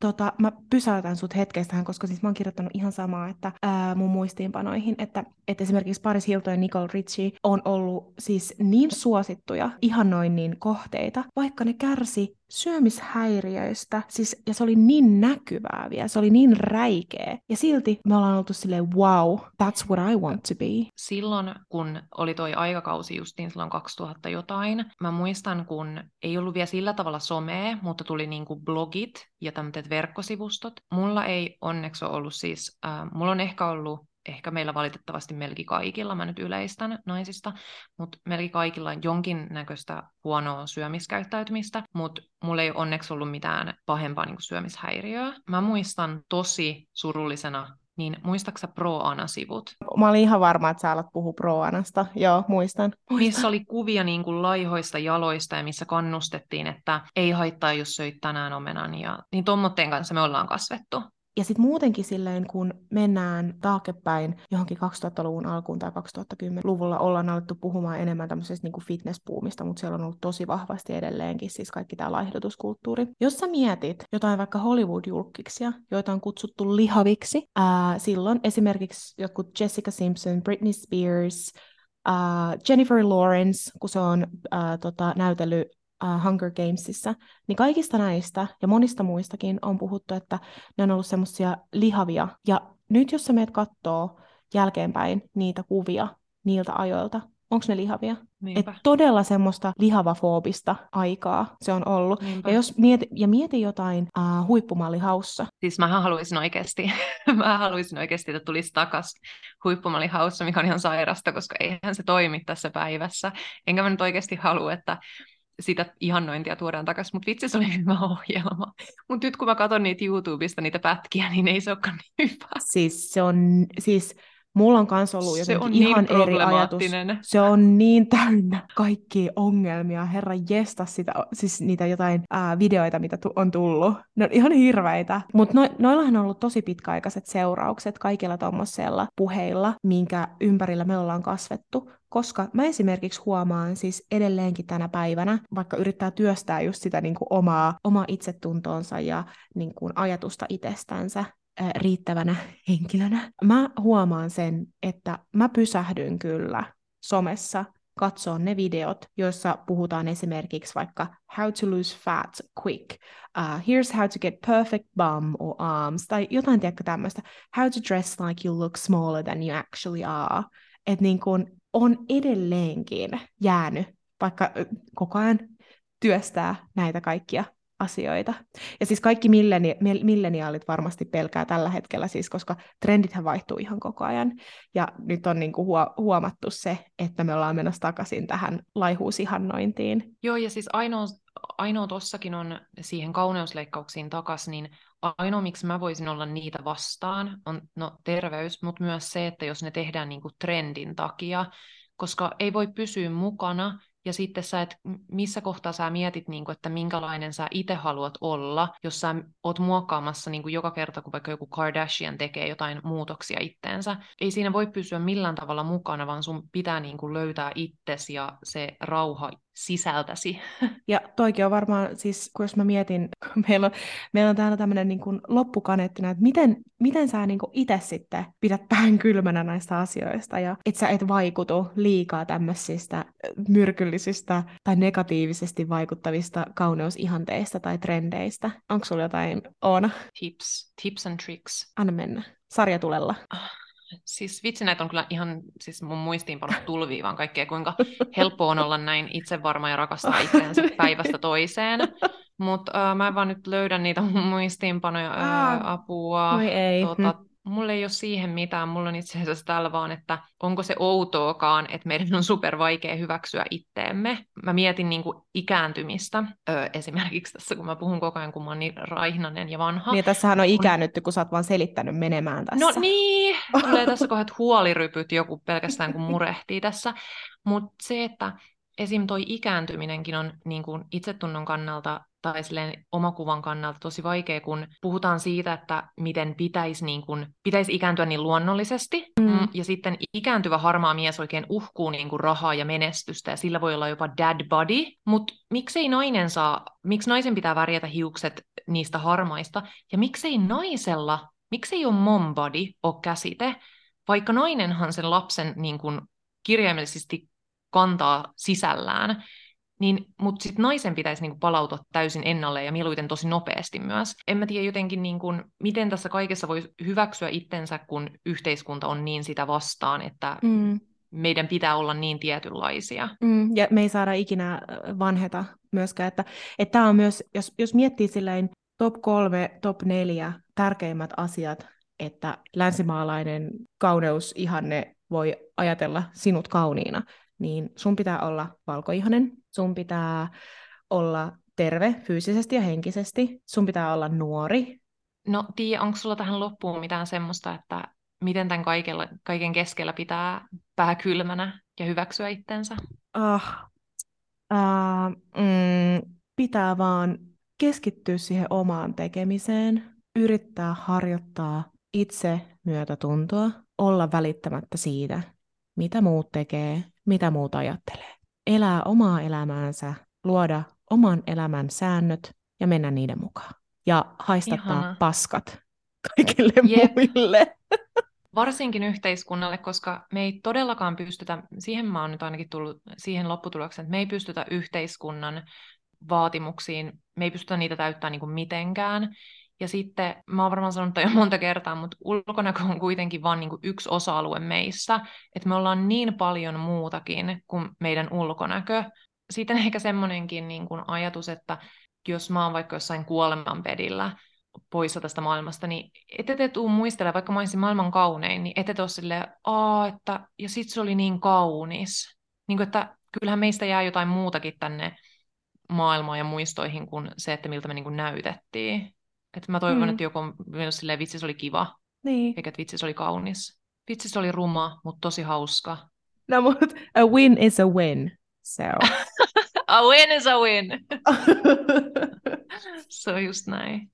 tota, mä pysäytän sut hetkestä tähän, koska siis mä oon kirjoittanut ihan samaa, että ää, mun muistiinpanoihin, että, että esimerkiksi Paris Hilton ja Nicole Richie on ollut siis niin suosittuja ihannoinnin kohteita, vaikka ne kärsi syömishäiriöistä, siis, ja se oli niin näkyvää vielä, se oli niin räikeä, ja silti me ollaan oltu silleen, wow, that's what I want to be. Silloin, kun oli toi aikakausi justiin silloin 2000 jotain, mä muistan, kun ei ollut vielä sillä tavalla somea, mutta tuli niinku blogit ja tämmöiset verkkosivustot. Mulla ei onneksi ole ollut siis, äh, mulla on ehkä ollut ehkä meillä valitettavasti melkein kaikilla, mä nyt yleistän naisista, mutta melkein kaikilla on jonkinnäköistä huonoa syömiskäyttäytymistä, mutta mulla ei onneksi ollut mitään pahempaa niin kuin syömishäiriöä. Mä muistan tosi surullisena niin muistaaksä Pro-Ana-sivut? Mä olin ihan varma, että sä alat puhua Pro-Anasta. Joo, muistan. muistan. Missä oli kuvia niin kuin laihoista jaloista ja missä kannustettiin, että ei haittaa, jos söit tänään omenan. Ja... Niin tommotteen kanssa me ollaan kasvettu. Ja sitten muutenkin silleen, kun mennään taaksepäin johonkin 2000-luvun alkuun tai 2010-luvulla, ollaan alettu puhumaan enemmän tämmöisestä niin fitnesspuumista, mutta siellä on ollut tosi vahvasti edelleenkin siis kaikki tämä laihdutuskulttuuri. Jos sä mietit jotain vaikka Hollywood-julkkiksia, joita on kutsuttu lihaviksi, ää, silloin esimerkiksi jotkut Jessica Simpson, Britney Spears, Uh, Jennifer Lawrence, kun se on uh, tota, näytellyt uh, Hunger Gamesissa, niin kaikista näistä ja monista muistakin on puhuttu, että ne on ollut semmoisia lihavia. Ja nyt jos sä meet kattoo jälkeenpäin niitä kuvia niiltä ajoilta, onko ne lihavia? Et todella semmoista lihavafoobista aikaa se on ollut. Niinpä. Ja, jos mieti, ja mieti jotain uh, huippumallihaussa. Siis mä haluaisin oikeasti, mä haluaisin oikeasti, että tulisi takas huippumallihaussa, mikä on ihan sairasta, koska eihän se toimi tässä päivässä. Enkä mä nyt oikeasti halua, että sitä ihannointia tuodaan takaisin, mutta vitsi se oli hyvä ohjelma. Mutta nyt kun mä katson niitä YouTubesta, niitä pätkiä, niin ei se olekaan niin hyvä. Siis se on, siis mulla on kanssa ollut se on ihan niin eri ajatus. Se on niin täynnä kaikkia ongelmia. Herra jesta sitä, siis niitä jotain ää, videoita, mitä tu- on tullut. Ne on ihan hirveitä. Mutta no, noillahan on ollut tosi pitkäaikaiset seuraukset kaikilla tuommoisella puheilla, minkä ympärillä me ollaan kasvettu koska mä esimerkiksi huomaan siis edelleenkin tänä päivänä, vaikka yrittää työstää just sitä niin kuin omaa, omaa itsetuntoonsa ja niin kuin ajatusta itsestänsä, riittävänä henkilönä. Mä huomaan sen, että mä pysähdyn kyllä somessa katsoa ne videot, joissa puhutaan esimerkiksi vaikka how to lose fat quick, uh, here's how to get perfect bum or arms, tai jotain tiedäkö tämmöistä, how to dress like you look smaller than you actually are. Että niin kun on edelleenkin jäänyt, vaikka koko ajan työstää näitä kaikkia asioita. Ja siis kaikki milleni- milleniaalit varmasti pelkää tällä hetkellä, siis koska trendithän vaihtuu ihan koko ajan. Ja nyt on niinku huo- huomattu se, että me ollaan menossa takaisin tähän laihuusihannointiin. Joo, ja siis ainoa, ainoa tossakin on siihen kauneusleikkauksiin takas, niin ainoa, miksi mä voisin olla niitä vastaan, on no, terveys, mutta myös se, että jos ne tehdään niinku trendin takia, koska ei voi pysyä mukana, ja sitten sä et, missä kohtaa sä mietit, niin kuin, että minkälainen sä itse haluat olla, jos sä oot muokkaamassa niin kuin joka kerta, kun vaikka joku Kardashian tekee jotain muutoksia itteensä. Ei siinä voi pysyä millään tavalla mukana, vaan sun pitää niin kuin löytää itsesi ja se rauha sisältäsi. Ja toikin on varmaan, siis kun jos mä mietin, meillä on, meillä on täällä tämmöinen niin loppukaneettina, että miten, miten sä niin itse sitten pidät pään kylmänä näistä asioista ja että sä et vaikutu liikaa tämmöisistä myrkyllisistä tai negatiivisesti vaikuttavista kauneusihanteista tai trendeistä. Onko sulla jotain, Oona? Tips, tips and tricks. Anna mennä. Sarjatulella. Ah Siis vitsi näitä on kyllä ihan siis mun muistiinpanot tulvii vaan kaikkea, kuinka helppo on olla näin itsevarma ja rakastaa itseänsä päivästä toiseen. Mutta äh, mä vaan nyt löydän niitä mun muistiinpanoja, äh, apua. ei. Tota, hm. Mulla ei ole siihen mitään, mulla on itse asiassa täällä vaan, että onko se outoakaan, että meidän on super vaikea hyväksyä itteemme. Mä mietin niin kuin ikääntymistä öö, esimerkiksi tässä, kun mä puhun koko ajan, kun mä oon niin raihnanen ja vanha. Niin, tässähän on ikäännytty, kun sä oot vaan selittänyt menemään tässä. No niin, tulee tässä kohdat huolirypyt joku pelkästään, kun murehtii tässä. Mutta se, että esim. toi ikääntyminenkin on niin kuin itsetunnon kannalta tai silleen omakuvan kannalta tosi vaikea, kun puhutaan siitä, että miten pitäisi, niin kuin, pitäisi ikääntyä niin luonnollisesti, mm. mm. ja sitten ikääntyvä harmaa mies oikein uhkuu niin kuin rahaa ja menestystä, ja sillä voi olla jopa dad body, mutta miksei nainen saa, miksi naisen pitää värjätä hiukset niistä harmaista, ja miksei naisella, miksei ole mom body ole käsite, vaikka nainenhan sen lapsen niin kuin kirjaimellisesti kantaa sisällään, niin, mutta sitten naisen pitäisi niinku palautua täysin ennalle ja mieluiten tosi nopeasti myös. En mä tiedä jotenkin, niinku, miten tässä kaikessa voi hyväksyä itsensä, kun yhteiskunta on niin sitä vastaan, että mm. meidän pitää olla niin tietynlaisia. Mm, ja me ei saada ikinä äh, vanheta myöskään. Että, että tämä on myös, jos, jos miettii silleen top kolme, top neljä tärkeimmät asiat, että länsimaalainen kauneusihanne voi ajatella sinut kauniina, niin sun pitää olla valkoihanen, sun pitää olla terve fyysisesti ja henkisesti, sun pitää olla nuori. No Tiia, onko sulla tähän loppuun mitään semmoista, että miten tämän kaikella, kaiken keskellä pitää pää kylmänä ja hyväksyä itsensä? Ah, uh, mm, pitää vaan keskittyä siihen omaan tekemiseen, yrittää harjoittaa itse myötätuntoa, olla välittämättä siitä, mitä muut tekee, mitä muut ajattelee. Elää omaa elämäänsä, luoda oman elämän säännöt ja mennä niiden mukaan. Ja haistattaa Ihana. paskat kaikille Jep. muille. Varsinkin yhteiskunnalle, koska me ei todellakaan pystytä, siihen mä oon nyt ainakin tullut siihen lopputulokseen, että me ei pystytä yhteiskunnan vaatimuksiin, me ei pystytä niitä täyttämään niin kuin mitenkään. Ja sitten, mä oon varmaan sanonut jo monta kertaa, mutta ulkonäkö on kuitenkin vain niin yksi osa-alue meissä, että me ollaan niin paljon muutakin kuin meidän ulkonäkö. Sitten ehkä semmoinenkin niin kuin ajatus, että jos mä oon vaikka jossain kuolemanpedillä poissa tästä maailmasta, niin ette te tuu muistele, vaikka mä olisin maailman kaunein, niin ette te ole silleen, Aa, että, ja sit se oli niin kaunis. Niin kuin, että kyllähän meistä jää jotain muutakin tänne maailmaan ja muistoihin kuin se, että miltä me niin kuin näytettiin. Että mä toivon, mm. että joku myös silleen, vitsi se oli kiva, niin. eikä että vitsi se oli kaunis. Vitsi se oli ruma, mutta tosi hauska. No, mutta a win is a win. So. a win is a win. se on just näin.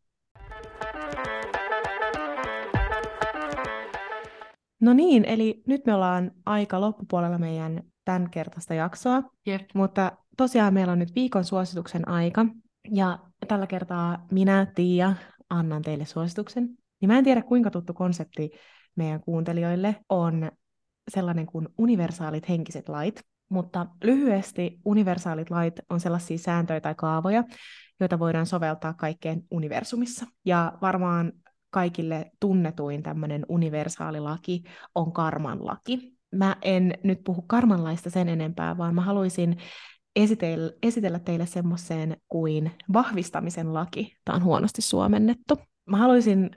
No niin, eli nyt me ollaan aika loppupuolella meidän tämän kertaista jaksoa. Yep. Mutta tosiaan meillä on nyt viikon suosituksen aika. Ja tällä kertaa minä, Tiia, annan teille suosituksen. Niin mä en tiedä, kuinka tuttu konsepti meidän kuuntelijoille on sellainen kuin universaalit henkiset lait. Mutta lyhyesti universaalit lait on sellaisia sääntöjä tai kaavoja, joita voidaan soveltaa kaikkeen universumissa. Ja varmaan kaikille tunnetuin tämmöinen universaali laki on karman laki. Mä en nyt puhu karmanlaista sen enempää, vaan mä haluaisin esitellä, esitellä teille semmoiseen kuin vahvistamisen laki. Tämä on huonosti suomennettu. Mä haluaisin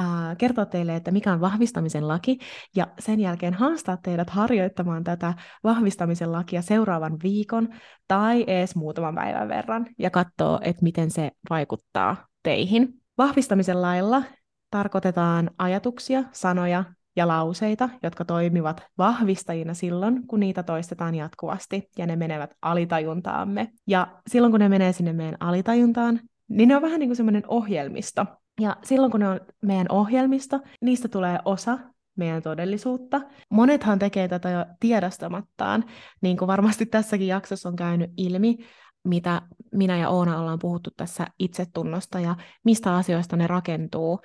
äh, kertoa teille, että mikä on vahvistamisen laki, ja sen jälkeen haastaa teidät harjoittamaan tätä vahvistamisen lakia seuraavan viikon tai edes muutaman päivän verran, ja katsoa, että miten se vaikuttaa teihin. Vahvistamisen lailla tarkoitetaan ajatuksia, sanoja ja lauseita, jotka toimivat vahvistajina silloin, kun niitä toistetaan jatkuvasti ja ne menevät alitajuntaamme. Ja silloin, kun ne menee sinne meidän alitajuntaan, niin ne on vähän niin kuin semmoinen ohjelmisto. Ja silloin, kun ne on meidän ohjelmisto, niistä tulee osa meidän todellisuutta. Monethan tekee tätä jo tiedostamattaan, niin kuin varmasti tässäkin jaksossa on käynyt ilmi, mitä minä ja Oona ollaan puhuttu tässä itsetunnosta ja mistä asioista ne rakentuu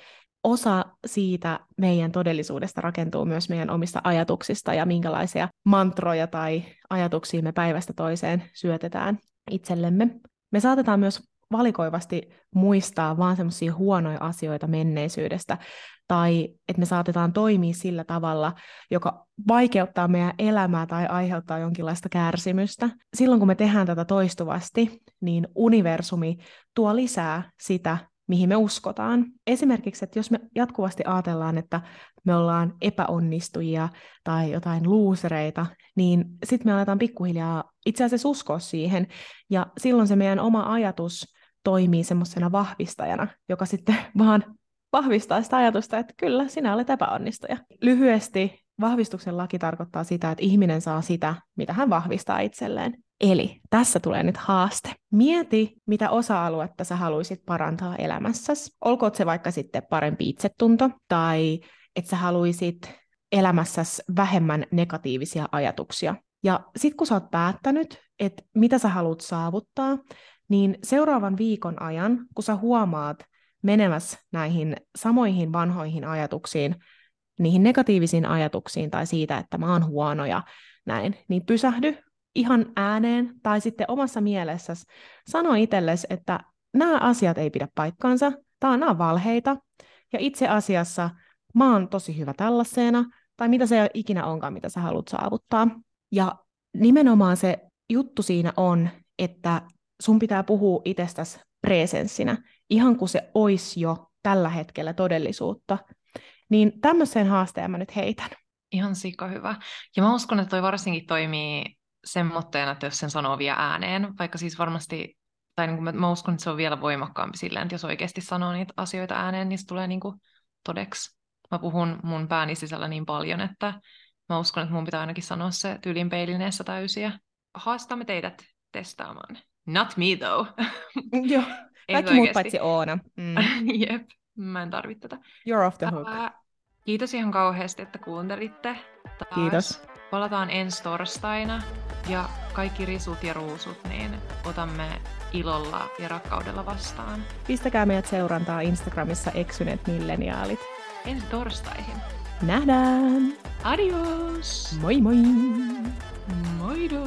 osa siitä meidän todellisuudesta rakentuu myös meidän omista ajatuksista ja minkälaisia mantroja tai ajatuksia me päivästä toiseen syötetään itsellemme. Me saatetaan myös valikoivasti muistaa vaan semmoisia huonoja asioita menneisyydestä, tai että me saatetaan toimia sillä tavalla, joka vaikeuttaa meidän elämää tai aiheuttaa jonkinlaista kärsimystä. Silloin kun me tehdään tätä toistuvasti, niin universumi tuo lisää sitä, mihin me uskotaan. Esimerkiksi, että jos me jatkuvasti ajatellaan, että me ollaan epäonnistujia tai jotain luusereita, niin sitten me aletaan pikkuhiljaa itse asiassa uskoa siihen, ja silloin se meidän oma ajatus toimii semmoisena vahvistajana, joka sitten vaan vahvistaa sitä ajatusta, että kyllä, sinä olet epäonnistuja. Lyhyesti vahvistuksen laki tarkoittaa sitä, että ihminen saa sitä, mitä hän vahvistaa itselleen. Eli tässä tulee nyt haaste. Mieti, mitä osa-aluetta sä haluaisit parantaa elämässäsi. Olkoon se vaikka sitten parempi itsetunto, tai että sä haluaisit elämässäsi vähemmän negatiivisia ajatuksia. Ja sitten kun sä oot päättänyt, että mitä sä haluat saavuttaa, niin seuraavan viikon ajan, kun sä huomaat menemässä näihin samoihin vanhoihin ajatuksiin, niihin negatiivisiin ajatuksiin tai siitä, että mä oon huono ja näin, niin pysähdy ihan ääneen tai sitten omassa mielessäsi sano itsellesi, että nämä asiat ei pidä paikkaansa, tämä on valheita, ja itse asiassa mä oon tosi hyvä tällaisena, tai mitä se ikinä onkaan, mitä sä haluat saavuttaa. Ja nimenomaan se juttu siinä on, että sun pitää puhua itsestäsi presenssinä, ihan kuin se olisi jo tällä hetkellä todellisuutta. Niin tämmöiseen haasteen mä nyt heitän. Ihan sika hyvä. Ja mä uskon, että toi varsinkin toimii semmoitteena, että jos sen sanoo vielä ääneen, vaikka siis varmasti, tai niin kuin mä, mä uskon, että se on vielä voimakkaampi silleen, että jos oikeasti sanoo niitä asioita ääneen, niin se tulee niin kuin todeksi. Mä puhun mun pääni sisällä niin paljon, että mä uskon, että mun pitää ainakin sanoa se tyylin peilineessä täysiä. Haastamme teidät testaamaan. Not me though. Joo, kaikki muut paitsi Oona. Mm. Jep, mä en tarvitse tätä. You're off the hook. Kiitos ihan kauheasti, että kuuntelitte. Taas Kiitos. Palataan ensi torstaina ja kaikki risut ja ruusut, niin otamme ilolla ja rakkaudella vastaan. Pistäkää meidät seurantaa Instagramissa eksyneet milleniaalit. Ensi torstaihin. Nähdään! Adios! Moi moi! Moido!